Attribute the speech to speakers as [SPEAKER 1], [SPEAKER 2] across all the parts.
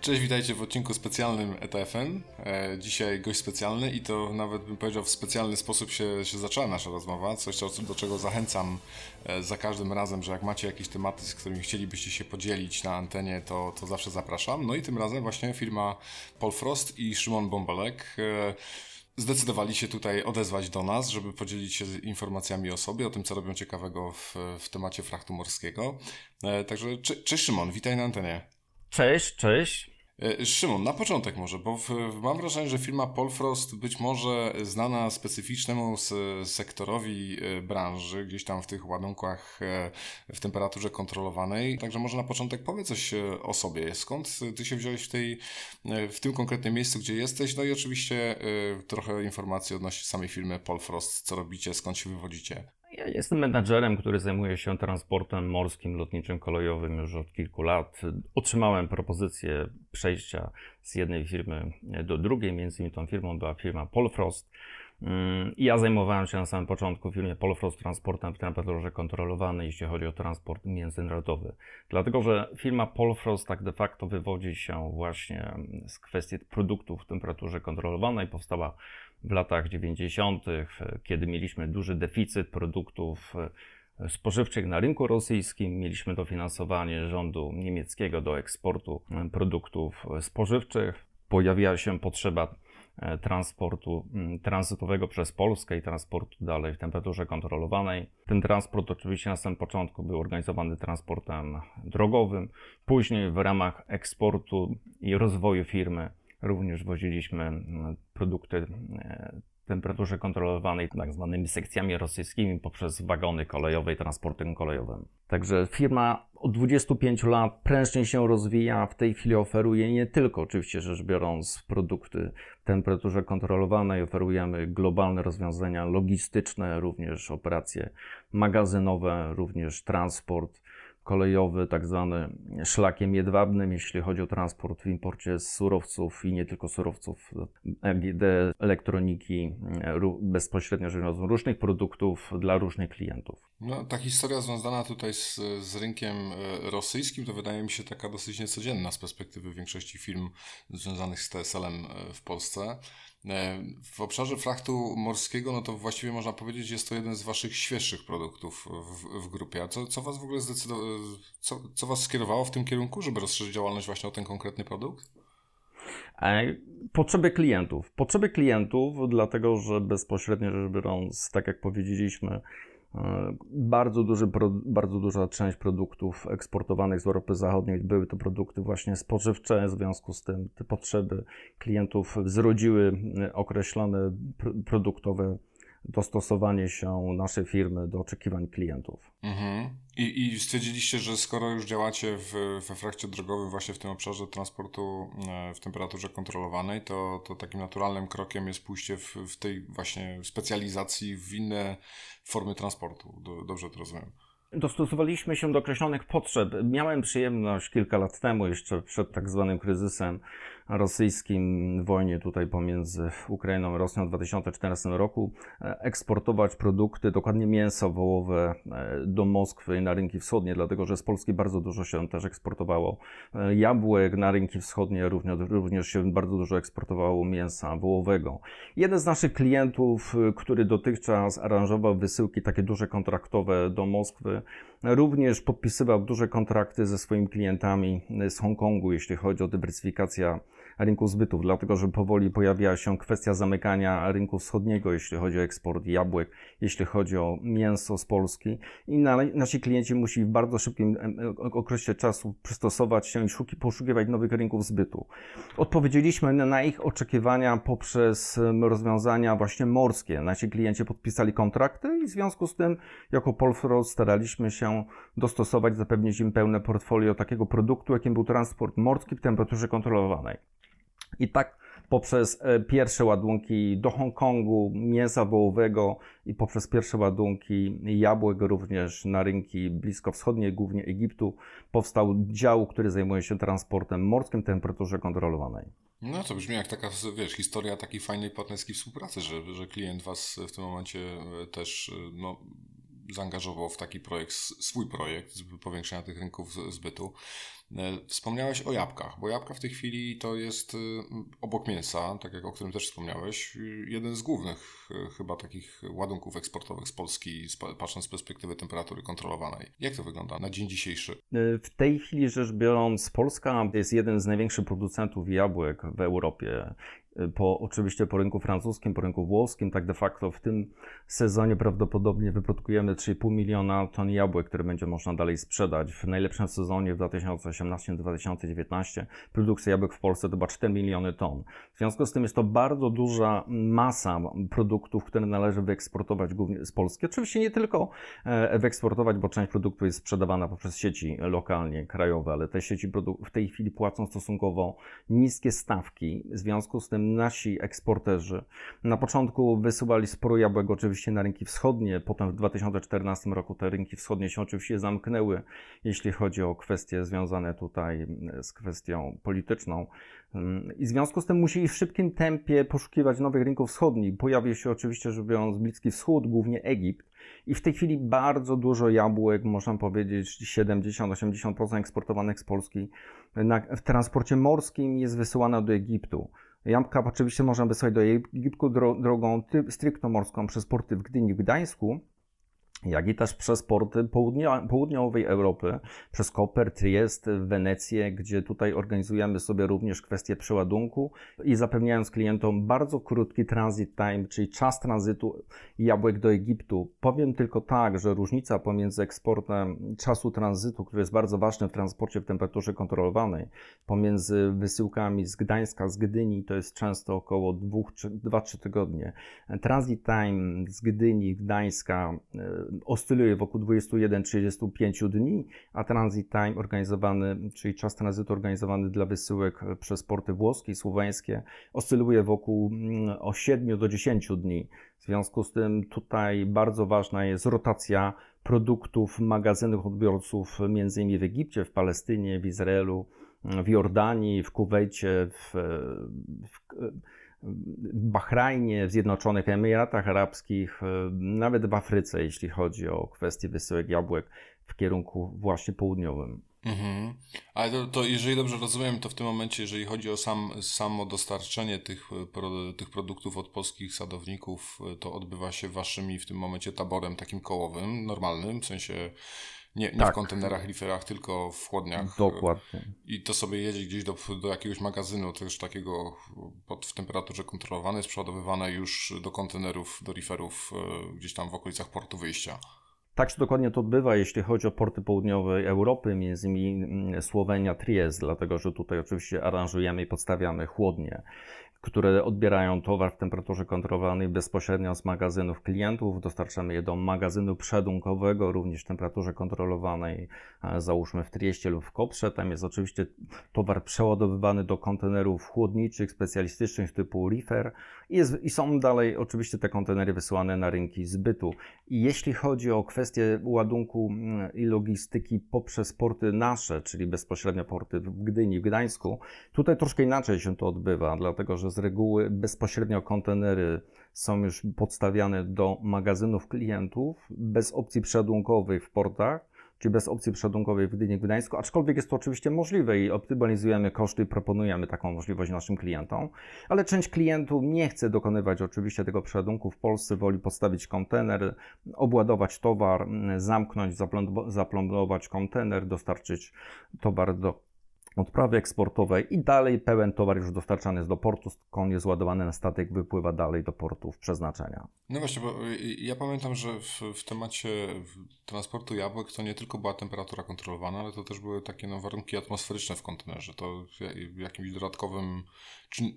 [SPEAKER 1] Cześć, witajcie w odcinku specjalnym ETFN. E, dzisiaj gość specjalny i to nawet bym powiedział w specjalny sposób się, się zaczęła nasza rozmowa. Coś, do czego zachęcam e, za każdym razem, że jak macie jakieś tematy, z którymi chcielibyście się podzielić na antenie, to, to zawsze zapraszam. No i tym razem właśnie firma Paul Frost i Szymon Bąbelek e, zdecydowali się tutaj odezwać do nas, żeby podzielić się informacjami o sobie, o tym, co robią ciekawego w, w temacie frachtu morskiego. Także cześć Szymon, witaj na antenie.
[SPEAKER 2] Cześć, cześć.
[SPEAKER 1] E, Szymon, na początek może, bo w, mam wrażenie, że firma Polfrost być może znana specyficznemu sektorowi e, branży, gdzieś tam w tych ładunkach e, w temperaturze kontrolowanej. Także może na początek powiedz coś o sobie. Skąd ty się wziąłeś w, tej, w tym konkretnym miejscu, gdzie jesteś? No i oczywiście trochę informacji odnośnie samej firmy Polfrost, co robicie, skąd się wywodzicie.
[SPEAKER 2] Ja jestem menadżerem, który zajmuje się transportem morskim, lotniczym, kolejowym już od kilku lat. Otrzymałem propozycję przejścia z jednej firmy do drugiej, między innymi tą firmą była firma Polfrost. Mm, ja zajmowałem się na samym początku w firmie Polfrost transportem w temperaturze kontrolowanej, jeśli chodzi o transport międzynarodowy. Dlatego, że firma Polfrost tak de facto wywodzi się właśnie z kwestii produktów w temperaturze kontrolowanej. Powstała w latach 90., kiedy mieliśmy duży deficyt produktów e, spożywczych na rynku rosyjskim, mieliśmy dofinansowanie rządu niemieckiego do eksportu e, produktów spożywczych. Pojawiła się potrzeba e, transportu tranzytowego przez Polskę i transportu dalej w temperaturze kontrolowanej. Ten transport oczywiście na samym początku był organizowany transportem drogowym. Później w ramach eksportu i rozwoju firmy Również woziliśmy mm, produkty e, temperaturze kontrolowanej tak zwanymi sekcjami rosyjskimi poprzez wagony kolejowe i transportem kolejowym. Także firma od 25 lat prężnie się rozwija. W tej chwili oferuje nie tylko, oczywiście rzecz biorąc, produkty w temperaturze kontrolowanej, oferujemy globalne rozwiązania logistyczne, również operacje magazynowe, również transport kolejowy, tak zwany szlakiem jedwabnym, jeśli chodzi o transport w imporcie surowców i nie tylko surowców, EGD, elektroniki, bezpośrednio rzecz różnych produktów dla różnych klientów.
[SPEAKER 1] No, ta historia związana tutaj z, z rynkiem e, rosyjskim to wydaje mi się taka dosyć niecodzienna z perspektywy większości firm związanych z TSL-em e, w Polsce. E, w obszarze frachtu morskiego, no to właściwie można powiedzieć, jest to jeden z Waszych świeższych produktów w, w grupie. A co, co Was w ogóle zdecydowało, co, co Was skierowało w tym kierunku, żeby rozszerzyć działalność właśnie o ten konkretny produkt?
[SPEAKER 2] E, potrzeby klientów. Potrzeby klientów, dlatego że bezpośrednio rzecz biorąc, tak jak powiedzieliśmy, bardzo, duży, bardzo duża część produktów eksportowanych z Europy Zachodniej były to produkty właśnie spożywcze, w związku z tym te potrzeby klientów zrodziły określone produktowe dostosowanie się naszej firmy do oczekiwań klientów.
[SPEAKER 1] Mhm. I, I stwierdziliście, że skoro już działacie w, we frakcie drogowym właśnie w tym obszarze transportu e, w temperaturze kontrolowanej, to, to takim naturalnym krokiem jest pójście w, w tej właśnie specjalizacji w inne formy transportu. Dobrze to rozumiem.
[SPEAKER 2] Dostosowaliśmy się do określonych potrzeb. Miałem przyjemność kilka lat temu, jeszcze przed tak zwanym kryzysem rosyjskim, wojnie tutaj pomiędzy Ukrainą a Rosją w 2014 roku, e, eksportować produkty, dokładnie mięso wołowe e, do Moskwy i na rynki wschodnie, dlatego że z Polski bardzo dużo się też eksportowało e, jabłek, na rynki wschodnie również, również się bardzo dużo eksportowało mięsa wołowego. Jeden z naszych klientów, który dotychczas aranżował wysyłki takie duże kontraktowe do Moskwy, Również podpisywał duże kontrakty ze swoimi klientami z Hongkongu, jeśli chodzi o dywersyfikację rynku zbytów, dlatego że powoli pojawiała się kwestia zamykania rynku wschodniego, jeśli chodzi o eksport jabłek, jeśli chodzi o mięso z Polski i nasi klienci musi w bardzo szybkim okresie czasu przystosować się i szuki, poszukiwać nowych rynków zbytu. Odpowiedzieliśmy na ich oczekiwania poprzez rozwiązania właśnie morskie. Nasi klienci podpisali kontrakty i w związku z tym jako Polfro staraliśmy się dostosować, zapewnić im pełne portfolio takiego produktu, jakim był transport morski w temperaturze kontrolowanej. I tak poprzez e, pierwsze ładunki do Hongkongu, mięsa wołowego i poprzez pierwsze ładunki jabłek również na rynki bliskowschodnie, głównie Egiptu, powstał dział, który zajmuje się transportem morskim w temperaturze kontrolowanej.
[SPEAKER 1] No to brzmi jak taka, wiesz, historia takiej fajnej partnerskiej współpracy, że, że klient Was w tym momencie e, też e, no, zaangażował w taki projekt, swój projekt powiększenia tych rynków zbytu. E, wspomniałeś o jabłkach, bo jabłka w tej chwili to jest obok mięsa, tak jak o którym też wspomniałeś, jeden z głównych chyba takich ładunków eksportowych z Polski, patrząc z perspektywy temperatury kontrolowanej. Jak to wygląda na dzień dzisiejszy?
[SPEAKER 2] W tej chwili rzecz biorąc, Polska jest jeden z największych producentów jabłek w Europie po, oczywiście po rynku francuskim, po rynku włoskim, tak de facto w tym sezonie prawdopodobnie wyprodukujemy 3,5 miliona ton jabłek, które będzie można dalej sprzedać. W najlepszym sezonie w 2018-2019 produkcja jabłek w Polsce to była 4 miliony ton. W związku z tym jest to bardzo duża masa produktów, które należy wyeksportować głównie z Polski. Oczywiście nie tylko e, wyeksportować, bo część produktów jest sprzedawana poprzez sieci lokalnie, krajowe, ale te sieci w tej chwili płacą stosunkowo niskie stawki. W związku z tym nasi eksporterzy na początku wysyłali sporo jabłek oczywiście na rynki wschodnie, potem w 2014 roku te rynki wschodnie się oczywiście zamknęły, jeśli chodzi o kwestie związane tutaj z kwestią polityczną. I w związku z tym musieli w szybkim tempie poszukiwać nowych rynków wschodnich. Pojawił się oczywiście, że biorąc Bliski Wschód, głównie Egipt. I w tej chwili bardzo dużo jabłek, można powiedzieć 70-80% eksportowanych z Polski na, w transporcie morskim jest wysyłane do Egiptu. Jabłka oczywiście można wysłać do Egiptu drogą stricto morską przez porty w Gdyni, w Gdańsku, jak i też przez porty południowej Europy, przez Koper, Triest, Wenecję, gdzie tutaj organizujemy sobie również kwestie przeładunku i zapewniając klientom bardzo krótki transit time, czyli czas tranzytu jabłek do Egiptu. Powiem tylko tak, że różnica pomiędzy eksportem czasu tranzytu, który jest bardzo ważny w transporcie w temperaturze kontrolowanej, pomiędzy wysyłkami z Gdańska, z Gdyni, to jest często około 2-3 tygodnie. Transit time z Gdyni, Gdańska, oscyluje wokół 21-35 dni, a transit time organizowany, czyli czas tranzytu organizowany dla wysyłek przez porty włoskie i słoweńskie, oscyluje wokół mm, o 7 do 10 dni. W związku z tym tutaj bardzo ważna jest rotacja produktów magazynów odbiorców między innymi w Egipcie, w Palestynie, w Izraelu, w Jordanii, w Kuwejcie, w, w Bahrajnie, w Zjednoczonych Emiratach Arabskich, e, nawet w Afryce, jeśli chodzi o kwestie wysyłek jabłek w kierunku właśnie południowym.
[SPEAKER 1] Mhm. Ale to, to, jeżeli dobrze rozumiem, to w tym momencie, jeżeli chodzi o sam, samo dostarczenie tych, pro, tych produktów od polskich sadowników, e, to odbywa się waszymi w tym momencie taborem takim kołowym, normalnym, w sensie nie, nie tak. w kontenerach, riferach, tylko w chłodniach.
[SPEAKER 2] Dokładnie.
[SPEAKER 1] I to sobie jedzie gdzieś do, do jakiegoś magazynu, też takiego pod, w temperaturze kontrolowanej, sprzedawywane już do kontenerów, do riferów e, gdzieś tam w okolicach portu wyjścia.
[SPEAKER 2] Tak się dokładnie to odbywa, jeśli chodzi o porty południowej Europy, między innymi mm, Słowenia, Triest, dlatego że tutaj oczywiście aranżujemy i podstawiamy chłodnie które odbierają towar w temperaturze kontrolowanej bezpośrednio z magazynów klientów. Dostarczamy je do magazynu przedunkowego, również w temperaturze kontrolowanej, załóżmy w Trieście lub w Koprze. Tam jest oczywiście towar przeładowywany do kontenerów chłodniczych, specjalistycznych typu reefer i, jest, i są dalej oczywiście te kontenery wysyłane na rynki zbytu. I jeśli chodzi o kwestię ładunku mm, i logistyki poprzez porty nasze, czyli bezpośrednio porty w Gdyni, w Gdańsku, tutaj troszkę inaczej się to odbywa, dlatego że z reguły bezpośrednio kontenery są już podstawiane do magazynów klientów bez opcji przeładunkowej w portach, czy bez opcji przeładunkowej w Gdyni, Gdańsku, aczkolwiek jest to oczywiście możliwe i optymalizujemy koszty i proponujemy taką możliwość naszym klientom, ale część klientów nie chce dokonywać oczywiście tego przeładunku w Polsce, woli postawić kontener, obładować towar, zamknąć, zaplombować kontener, dostarczyć towar do odprawy eksportowej i dalej pełen towar już dostarczany jest do portu, skąd jest ładowany na statek, wypływa dalej do portów przeznaczenia.
[SPEAKER 1] No właśnie, bo y, ja pamiętam, że w, w temacie transportu jabłek to nie tylko była temperatura kontrolowana, ale to też były takie no, warunki atmosferyczne w kontenerze. To jakimś dodatkowym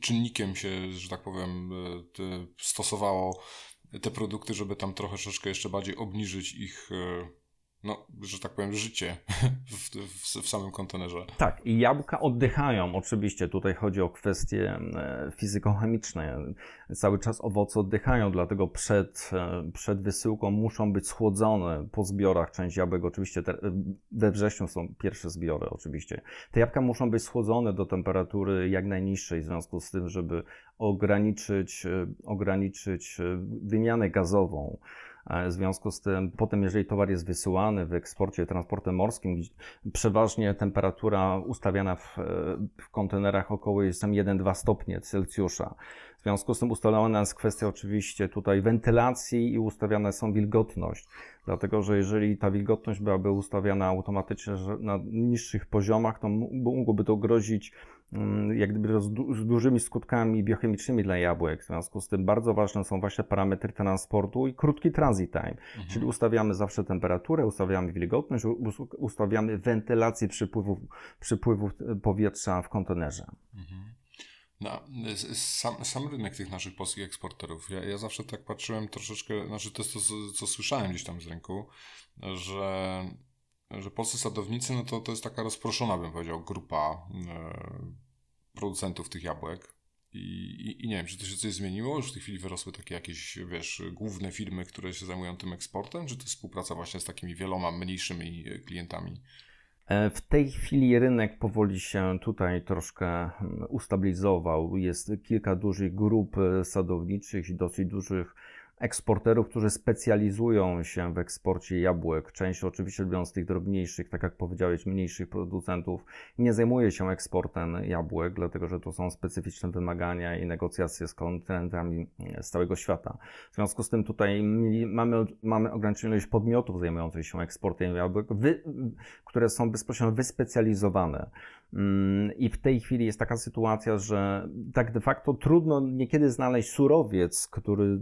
[SPEAKER 1] czynnikiem się, że tak powiem, y, stosowało te produkty, żeby tam troszeczkę jeszcze bardziej obniżyć ich y, no, że tak powiem, życie w, w, w, samym kontenerze.
[SPEAKER 2] Tak, i jabłka oddychają. Oczywiście tutaj chodzi o kwestie e, fizykochemiczne. Cały czas owoce oddychają, dlatego przed, e, przed wysyłką muszą być schłodzone po zbiorach. Część jabłek oczywiście te, we wrześniu są pierwsze zbiory oczywiście. Te jabłka muszą być schłodzone do temperatury jak najniższej w związku z tym, żeby ograniczyć, e, ograniczyć wymianę gazową W związku z tym, potem, jeżeli towar jest wysyłany w eksporcie transportem morskim, przeważnie temperatura ustawiana w, w kontenerach około jest tam 1-2 stopnie Celsjusza. W związku z tym ustalona jest kwestia oczywiście tutaj wentylacji i ustawiane są wilgotność. Dlatego, że jeżeli ta wilgotność byłaby ustawiana automatycznie na niższych poziomach, to mogłoby to grozić mm, jak gdyby z, dużymi skutkami biochemicznymi dla jabłek. W związku z tym bardzo ważne są właśnie parametry transportu i krótki transit time. Mhm. Czyli ustawiamy zawsze temperaturę, ustawiamy wilgotność, ustawiamy wentylację przypływu, przypływu powietrza w kontenerze. Mhm.
[SPEAKER 1] No, sam, sam rynek tych naszych polskich eksporterów. Ja, ja zawsze tak patrzyłem troszeczkę, znaczy to jest to, co słyszałem gdzieś tam z rynku, że, że polscy sadownicy, no to, to jest taka rozproszona, bym powiedział, grupa e, producentów tych jabłek. I, i, I, nie wiem, czy to się coś zmieniło? Już w tej chwili wyrosły takie jakieś, wiesz, główne firmy, które się zajmują tym eksportem? Czy to jest współpraca właśnie z takimi wieloma mniejszymi klientami?
[SPEAKER 2] E, w tej chwili rynek powoli się tutaj troszkę mm, ustabilizował. Jest kilka dużych grup e, sadowniczych, dosyć dużych eksporterów, którzy specjalizują się w eksporcie jabłek. Część oczywiście z tych drobniejszych, tak jak powiedziałeś, mniejszych producentów, nie zajmuje się eksportem jabłek, dlatego że to są specyficzne wymagania i negocjacje z kontynentami z całego świata. W związku z tym tutaj mamy, mamy ograniczoną ilość podmiotów zajmujących się eksportem jabłek, wy, które są bezpośrednio wyspecjalizowane. Mm, I w tej chwili jest taka sytuacja, że tak de facto trudno niekiedy znaleźć surowiec, który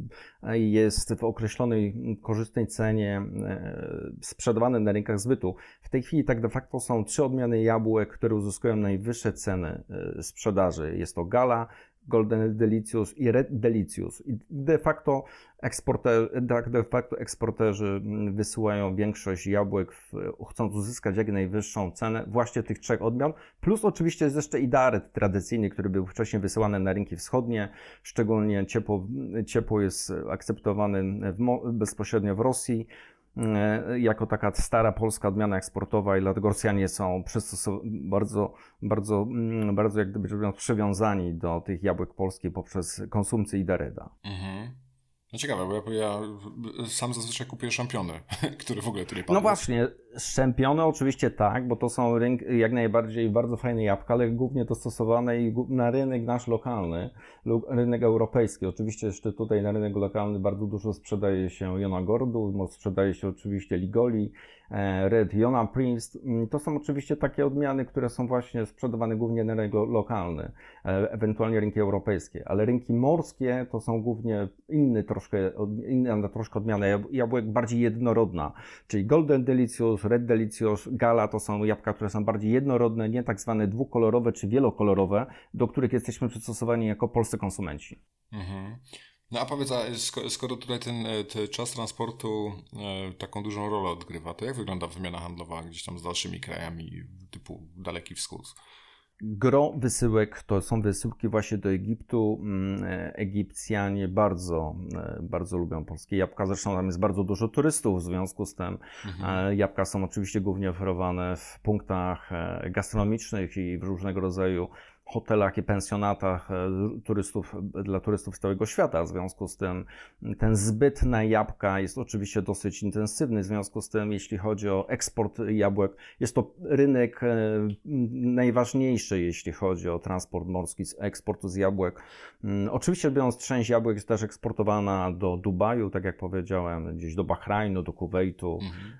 [SPEAKER 2] jest w określonej korzystnej cenie e, sprzedawany na rynkach zbytu. W tej chwili tak de facto są trzy odmiany jabłek, które uzyskują najwyższe ceny e, sprzedaży. Jest to Gala, Golden Delicious i Red Delicious. I de facto, tak, de facto eksporterzy mm, wysyłają większość jabłek, w, chcąc uzyskać jak najwyższą cenę właśnie tych trzech odmian. Plus oczywiście jest jeszcze idaret tradycyjny, który był wcześniej wysyłany na rynki wschodnie. Szczególnie ciepło, ciepło jest akceptowany w, bezpośrednio w Rosji. E, jako taka stara polska odmiana eksportowa i dlatego Rosjanie są bardzo, bardzo, mm, bardzo jak gdyby mówiąc, przywiązani do tych jabłek polskich poprzez konsumpcję i dareda. Mhm.
[SPEAKER 1] No ciekawe, bo ja, ja, sam zazwyczaj kupuję szampiony, które w ogóle tu nie padły.
[SPEAKER 2] No właśnie, szczempione oczywiście tak, bo to są rynk, jak najbardziej bardzo fajne jabłka, ale głównie dostosowane na rynek nasz lokalny, rynek europejski. Oczywiście jeszcze tutaj na rynek lokalny bardzo dużo sprzedaje się Jona Gordu, sprzedaje się oczywiście Ligoli, e, Red Jona Prince. Mm, to są oczywiście takie odmiany, które są właśnie sprzedawane głównie na rynek lokalny, e, ewentualnie rynki europejskie, ale rynki morskie to są głównie inny troszkę, inna troszkę odmiana jabłek bardziej jednorodna, czyli Golden Delicious, Red Delicious, Gala to są jabłka, które są bardziej jednorodne, nie tak zwane dwukolorowe czy wielokolorowe, do których jesteśmy przystosowani jako polscy konsumenci. Mhm.
[SPEAKER 1] No a powiedz, a skoro tutaj ten, e, ten, czas transportu e, taką dużą rolę odgrywa, to jak wygląda wymiana handlowa gdzieś tam z dalszymi krajami typu Daleki Wschód?
[SPEAKER 2] Gro wysyłek to są wysyłki właśnie do Egiptu. Mm, e, Egipcjanie bardzo, e, bardzo lubią polskie jabłka. Zresztą tam jest bardzo dużo turystów, w związku z tym mhm. E, jabłka są oczywiście głównie oferowane w punktach gastronomicznych i w różnego rodzaju hotelach i pensjonatach e, turystów, dla turystów z całego świata. W związku z tym ten zbyt na jabłka jest oczywiście dosyć intensywny. W związku z tym, jeśli chodzi o eksport jabłek, jest to rynek e, najważniejszy, jeśli chodzi o transport morski, eksportu z jabłek. Mm, oczywiście biorąc trzęść jabłek jest też eksportowana do Dubaju, tak jak powiedziałem, gdzieś do Bahrajnu, do Kuwejtu, mhm.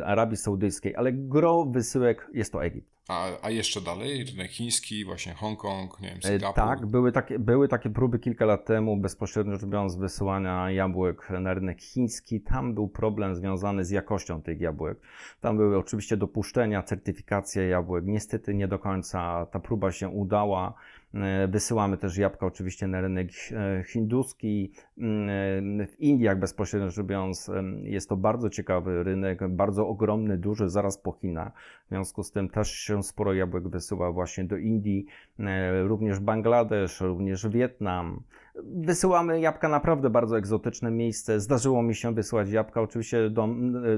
[SPEAKER 2] E, Arabii Saudyjskiej, ale gro wysyłek jest to Egipt.
[SPEAKER 1] A, a jeszcze dalej, rynek chiński, właśnie Hongkong, nie wiem,
[SPEAKER 2] e,
[SPEAKER 1] Singapur.
[SPEAKER 2] Tak, były takie, były takie próby kilka lat temu, bezpośrednio rzecz biorąc, wysyłania jabłek na rynek chiński. Tam był problem związany z jakością tych jabłek. Tam były oczywiście dopuszczenia, certyfikacja jabłek. Niestety nie do końca ta próba się udała. E, wysyłamy też jabłka oczywiście na rynek e, hinduski. Mm, w Indiach bezpośrednio rzecz biorąc jest to bardzo ciekawy rynek, bardzo ogromny, duży, zaraz po Chinach. W związku z tym też się sporo jabłek wysyła właśnie do Indii, e, również Bangladesz, również Wietnam. Wysyłamy jabłka naprawdę bardzo egzotyczne miejsce. Zdarzyło mi się wysyłać jabłka oczywiście do,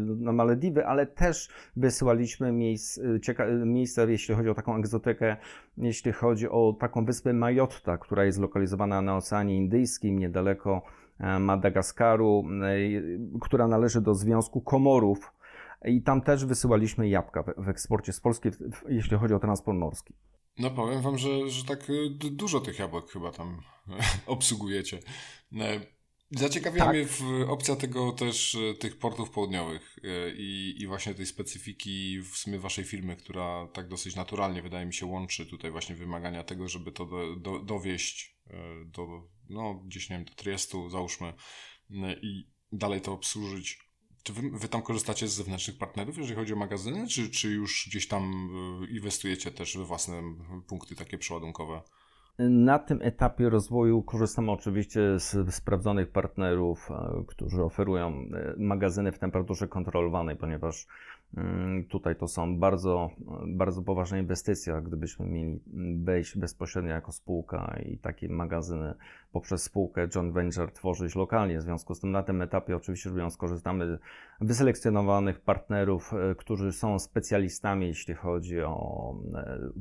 [SPEAKER 2] na Malediwy, ale też wysyłaliśmy miejsc, cieka, miejsca, jeśli chodzi o taką egzotykę, jeśli chodzi o taką wyspę Majotta, która jest zlokalizowana na Oceanie Indyjskim, niedaleko e, Madagaskaru, e, która należy do Związku Komorów. I tam też wysyłaliśmy jabłka w, eksporcie z Polski, jeśli chodzi o transport morski.
[SPEAKER 1] No powiem wam, że, że tak y, dużo tych jabłek chyba tam obsługujecie. E, Zaciekawiła tak. mnie opcja tego też e, tych portów południowych e, i, i właśnie tej specyfiki w sumie waszej firmy, która tak dosyć naturalnie wydaje mi się łączy tutaj właśnie wymagania tego, żeby to do, do, dowieść do, no gdzieś nie wiem, do Triestu załóżmy i dalej to obsłużyć. Czy wy, wy tam korzystacie z zewnętrznych partnerów, jeżeli chodzi o magazyny, czy, czy już gdzieś tam inwestujecie też we własne punkty takie przeładunkowe?
[SPEAKER 2] Na tym etapie rozwoju korzystamy oczywiście z sprawdzonych partnerów, e, którzy oferują e, magazyny w temperaturze kontrolowanej, ponieważ tutaj to są bardzo, bardzo poważne inwestycje. Gdybyśmy mieli wejść bezpośrednio jako spółka i takie magazyny poprzez spółkę John Venture tworzyć lokalnie. W związku z tym na tym etapie oczywiście mówiąc korzystamy z wyselekcjonowanych partnerów, e, którzy są specjalistami, jeśli chodzi o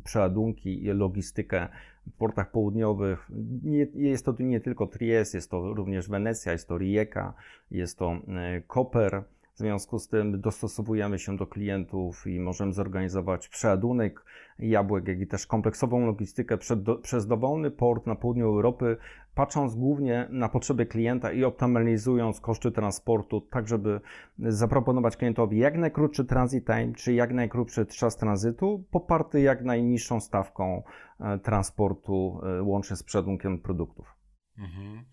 [SPEAKER 2] przeładunki i logistykę w portach południowych. Nie, jest to nie tylko Trieste, jest to również Wenecja, jest to Rijeka, jest to e, Koper. W związku z tym dostosowujemy się do klientów i możemy zorganizować przeładunek jabłek, jak i też kompleksową logistykę przez dowolny port na południu Europy, patrząc głównie na potrzeby klienta i optymalizując koszty transportu, tak żeby zaproponować klientowi jak najkrótszy transit time, czy jak najkrótszy czas tranzytu, poparty jak najniższą stawką e, transportu e, łącznie z przeładunkiem produktów. Mhm.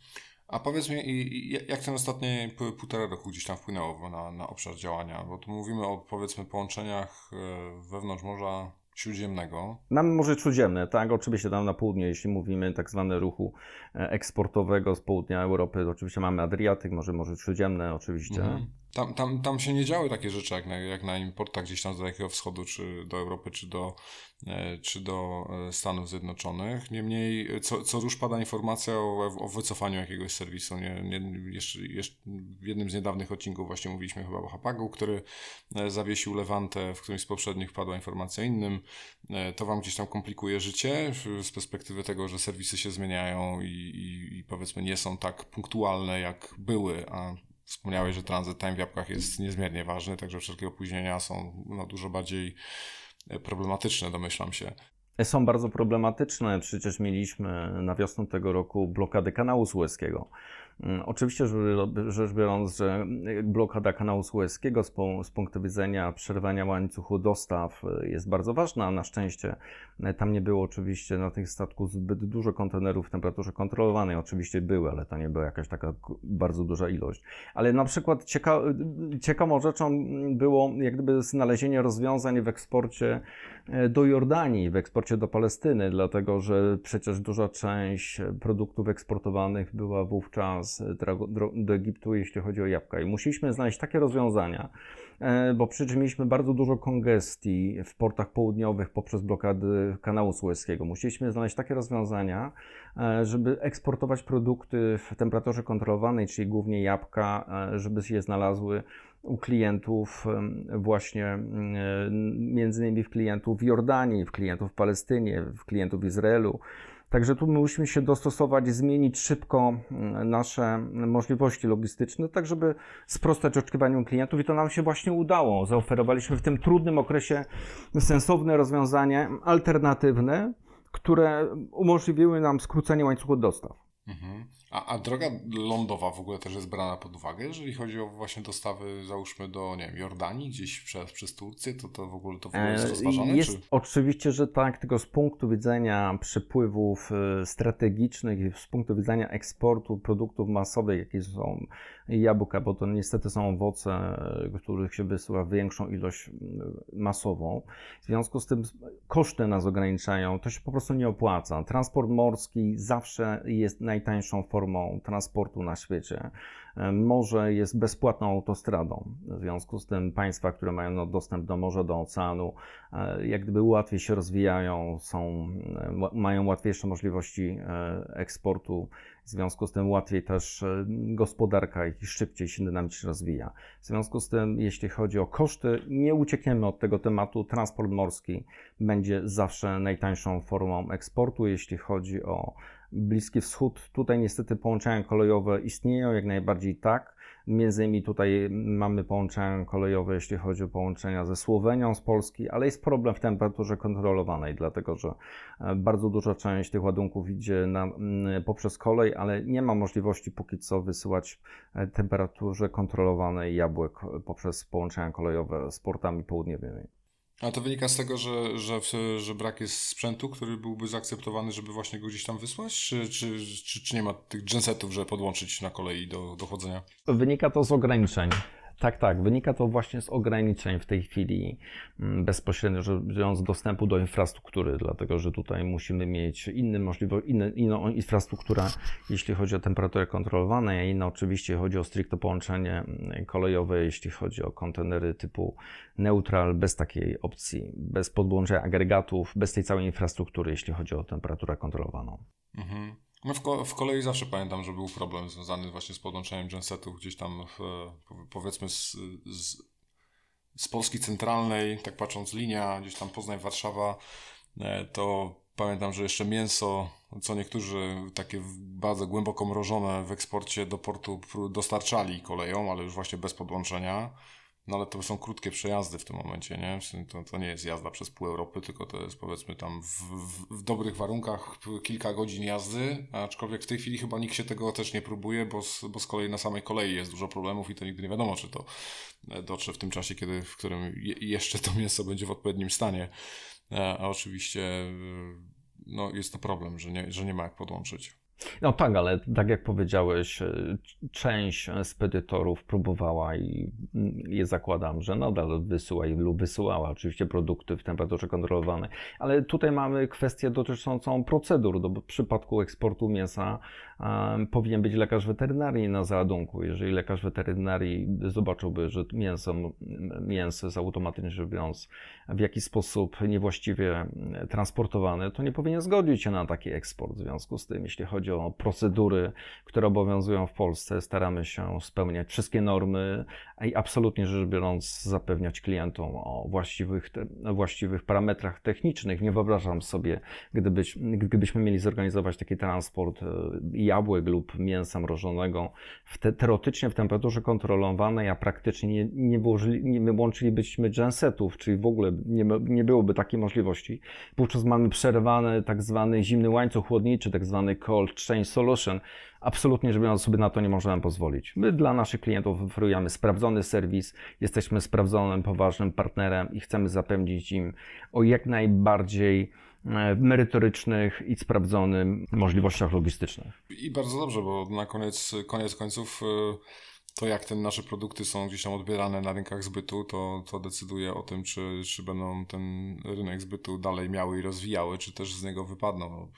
[SPEAKER 1] A powiedz mi, jak ten ostatnie półtora roku gdzieś tam wpłynęło na, na obszar działania? Bo tu mówimy o powiedzmy połączeniach e, wewnątrz morza Śródziemnego.
[SPEAKER 2] Mamy Morze Śródziemne, tak, oczywiście tam na południe, jeśli mówimy tak zwane ruchu e, eksportowego z południa Europy, oczywiście mamy Adriatyk, może Morze Śródziemne oczywiście. Mhm.
[SPEAKER 1] Tam, tam, tam się nie działy takie rzeczy jak na, jak na importach gdzieś tam z Dalekiego Wschodu, czy do Europy, czy do, e, czy do e, Stanów Zjednoczonych. Niemniej co, co rusz pada informacja o, o wycofaniu jakiegoś serwisu. Nie, nie, jeszcze, jeszcze w jednym z niedawnych odcinków właśnie mówiliśmy chyba o Hapagu, który e, zawiesił Lewantę, w którymś z poprzednich padła informacja innym. To Wam gdzieś tam komplikuje życie z perspektywy tego, że serwisy się zmieniają i, i, i powiedzmy nie są tak punktualne jak były, a Wspomniałeś, że transit time w jabłkach jest niezmiernie ważny, także wszelkie opóźnienia są no, dużo bardziej e, problematyczne, domyślam się.
[SPEAKER 2] Są bardzo problematyczne. Przecież mieliśmy na wiosnę tego roku blokadę kanału Suezkiego. Mm, oczywiście rzecz biorąc, że blokada kanału Suezkiego z, z punktu widzenia przerwania łańcuchu dostaw e, jest bardzo ważna. Na szczęście e, tam nie było oczywiście na tych statków zbyt dużo kontenerów w temperaturze kontrolowanej. Oczywiście były, ale to nie była jakaś taka bardzo duża ilość. Ale na przykład cieka ciekawą rzeczą było jak gdyby znalezienie rozwiązań w eksporcie do Jordanii, w eksporcie do Palestyny, dlatego że przecież duża część produktów eksportowanych była wówczas do Egiptu, jeśli chodzi o jabłka. I musieliśmy znaleźć takie rozwiązania, e, bo przecież mieliśmy bardzo dużo kongestii w portach południowych poprzez blokady kanału Suezkiego. Musieliśmy znaleźć takie rozwiązania, e, żeby eksportować produkty w temperaturze kontrolowanej, czyli głównie jabłka, e, żeby się znalazły u klientów właśnie między innymi w klientów w Jordanii, w klientów w Palestynie, w klientów w Izraelu. Także tu musimy się dostosować, zmienić szybko mm, nasze możliwości logistyczne, tak żeby sprostać oczekiwaniom klientów i to nam się właśnie udało. Zaoferowaliśmy w tym trudnym okresie sensowne rozwiązanie alternatywne, które umożliwiły nam skrócenie łańcuchu dostaw.
[SPEAKER 1] Mhm. A, a droga lądowa w ogóle też jest brana pod uwagę, jeżeli chodzi o właśnie dostawy, załóżmy do, nie wiem, Jordanii, gdzieś przez, przez Turcję, to, to w ogóle to w ogóle jest e, rozważane?
[SPEAKER 2] Jest czy? oczywiście, że tak, tylko z punktu widzenia przepływów e, strategicznych i z punktu widzenia eksportu produktów masowych, jakie są jabłka, bo to niestety są owoce, e, których się wysyła większą ilość masową. W związku z tym koszty nas ograniczają, to się po prostu nie opłaca. Transport morski zawsze jest najtańszą formą transportu na świecie. E, morze jest bezpłatną autostradą. W związku z tym państwa, które mają no, dostęp do morza, do oceanu, e, jak gdyby łatwiej się rozwijają, są, mają łatwiejsze możliwości eksportu w związku z tym łatwiej też e, gospodarka i szybciej się dynamicznie rozwija. W związku z tym, jeśli chodzi o koszty, nie uciekniemy od tego tematu. Transport morski będzie zawsze najtańszą formą eksportu, jeśli chodzi o Bliski Wschód. Tutaj niestety połączenia kolejowe istnieją, jak najbardziej tak. Między innymi tutaj mamy połączenia kolejowe, jeśli chodzi o połączenia ze Słowenią, z Polski, ale jest problem w temperaturze kontrolowanej, dlatego że e, bardzo duża część tych ładunków idzie na, poprzez kolej, ale nie ma możliwości póki co wysyłać e, temperaturze kontrolowanej jabłek poprzez połączenia kolejowe z portami południowymi.
[SPEAKER 1] A to wynika z tego, że, że, że brak jest sprzętu, który byłby zaakceptowany, żeby właśnie go gdzieś tam wysłać? Czy, czy, czy, czy nie ma tych gensetów, żeby podłączyć na kolei do dochodzenia?
[SPEAKER 2] Wynika to z ograniczeń. Tak, tak. Wynika to właśnie z ograniczeń w tej chwili mm, bezpośrednio rzecz biorąc dostępu do infrastruktury, dlatego że tutaj musimy mieć inny możliwość, inny, inną infrastrukturę, jeśli chodzi o temperaturę kontrolowaną, a inna oczywiście chodzi o stricte połączenie mm, kolejowe, jeśli chodzi o kontenery typu neutral, bez takiej opcji, bez podłączenia agregatów, bez tej całej infrastruktury, jeśli chodzi o temperaturę kontrolowaną.
[SPEAKER 1] Mhm. No w, ko w kolei zawsze pamiętam, że był problem związany właśnie z podłączeniem gensetów gdzieś tam w, powiedzmy z, z, z, Polski centralnej, tak patrząc linia, gdzieś tam Poznań-Warszawa, e, to pamiętam, że jeszcze mięso, co niektórzy takie bardzo głęboko mrożone w eksporcie do portu dostarczali koleją, ale już właśnie bez podłączenia. No ale to są krótkie przejazdy w tym momencie, nie? To, to nie jest jazda przez pół Europy, tylko to jest powiedzmy tam w, w, w, dobrych warunkach kilka godzin jazdy, aczkolwiek w tej chwili chyba nikt się tego też nie próbuje, bo z, bo z kolei na samej kolei jest dużo problemów i to nigdy nie wiadomo, czy to e, dotrze w tym czasie, kiedy, w którym je, jeszcze to mięso będzie w odpowiednim stanie. E, a oczywiście e, no, jest to problem, że nie, że nie ma jak podłączyć.
[SPEAKER 2] No tak, ale tak jak powiedziałeś, e, część spedytorów próbowała i je zakładam, że nadal wysyła lub wysyłała oczywiście produkty w temperaturze kontrolowanej, ale tutaj mamy kwestię dotyczącą procedur. Do, w przypadku eksportu mięsa powinien być lekarz weterynarii na załadunku. Jeżeli lekarz weterynarii zobaczyłby, że mięso, mięso jest automatycznie rzecz biorąc w jakiś sposób niewłaściwie transportowane, to nie powinien zgodzić się na taki eksport. W związku z tym, jeśli chodzi chodzi o procedury, które obowiązują w Polsce, staramy się spełniać wszystkie normy i absolutnie rzecz biorąc zapewniać klientom o właściwych, właściwych parametrach technicznych. Nie wyobrażam sobie, gdybyś, gdybyśmy mieli zorganizować taki transport e, jabłek lub mięsa mrożonego w te, teoretycznie w temperaturze kontrolowanej, a praktycznie nie, nie, włożyli, nie wyłączylibyśmy gensetów, czyli w ogóle nie, nie byłoby takiej możliwości. Wówczas mamy przerwany tak zwany zimny łańcuch chłodniczy, tak zwany cold chain solution, absolutnie biorąc sobie na to nie możemy pozwolić. My dla naszych klientów oferujemy sprawdzony serwis, jesteśmy sprawdzonym, poważnym partnerem i chcemy zapewnić im o jak najbardziej merytorycznych i sprawdzonym możliwościach logistycznych.
[SPEAKER 1] I bardzo dobrze, bo na koniec, koniec końców e, to jak te nasze produkty są gdzieś tam odbierane na rynkach zbytu, to, to decyduje o tym, czy, czy będą ten rynek zbytu dalej miały i rozwijały, czy też z niego wypadną.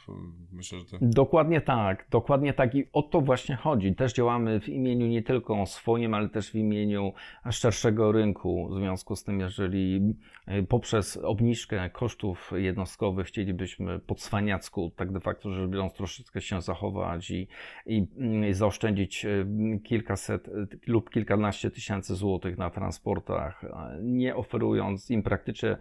[SPEAKER 1] Myślę, że.
[SPEAKER 2] Dokładnie tak, dokładnie tak i o to właśnie chodzi. Też działamy w imieniu nie tylko swoim, ale też w imieniu szerszego rynku. W związku z tym, jeżeli e, poprzez obniżkę kosztów jednostkowych chcielibyśmy po cwaniacku, tak de facto rzecz biorąc, troszeczkę się zachować i, i, mm, zaoszczędzić e, kilkaset lub kilkanaście tysięcy złotych na transportach, nie oferując im praktycznie,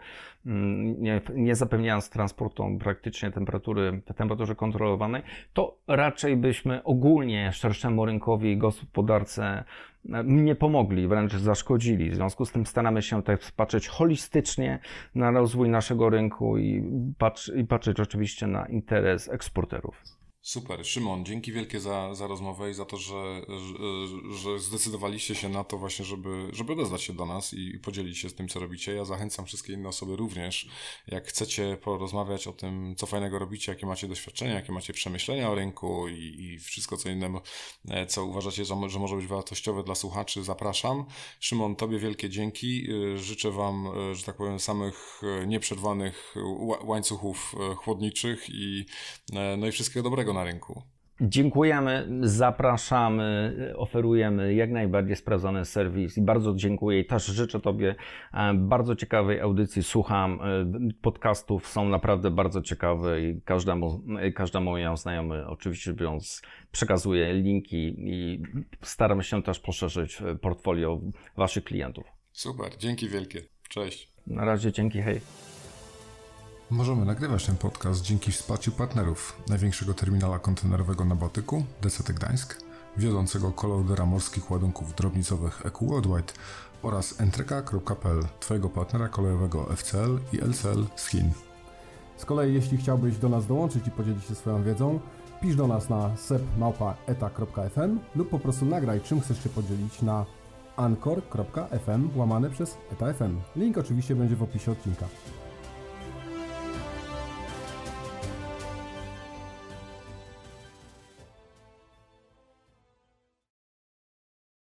[SPEAKER 2] mm, nie, nie zapewniając transportom praktycznie temperatury, temperaturze kontrolowanej, to raczej byśmy ogólnie szerszemu rynkowi i gospodarce mm, nie pomogli, wręcz zaszkodzili. W związku z tym staramy się tutaj patrzeć holistycznie na rozwój naszego rynku i, patrz, i patrzeć oczywiście na interes eksporterów.
[SPEAKER 1] Super. Szymon, dzięki wielkie za, za rozmowę i za to, że, że, że zdecydowaliście się na to właśnie, żeby, żeby odezwać się do nas i, podzielić się z tym, co robicie. Ja zachęcam wszystkie inne osoby również. Jak chcecie porozmawiać o tym, co fajnego robicie, jakie macie doświadczenia, jakie macie przemyślenia o rynku i, i wszystko co innego, e, co uważacie, że, że może być wartościowe dla słuchaczy, zapraszam. Szymon, Tobie wielkie dzięki. E, życzę Wam, e, że tak powiem, samych nieprzerwanych łańcuchów chłodniczych i, no i wszystkiego dobrego na rynku.
[SPEAKER 2] Dziękujemy, zapraszamy, oferujemy jak najbardziej sprawdzony serwis i bardzo dziękuję i też życzę Tobie e, bardzo ciekawej audycji. Słucham e, podcastów, są naprawdę bardzo ciekawe i każdemu, e, każdemu moją znajomy oczywiście biorąc przekazuję linki i staram się też poszerzyć portfolio Waszych klientów.
[SPEAKER 1] Super, dzięki wielkie. Cześć.
[SPEAKER 2] Na razie, dzięki, hej.
[SPEAKER 1] Możemy nagrywać ten podcast dzięki wsparciu partnerów największego terminala kontenerowego na Bałtyku, DCT Gdańsk, wiodącego kolorudera morskich ładunków drobnicowych EQ Worldwide oraz entreka.pl, Twojego partnera kolejowego FCL i LCL z Chin.
[SPEAKER 3] Z kolei jeśli chciałbyś do nas dołączyć i podzielić się swoją wiedzą, pisz do nas na sepmałpa.eta.fm lub po prostu nagraj czym chcesz się podzielić na anchor.fm łamane przez eta.fm. Link oczywiście będzie w opisie odcinka.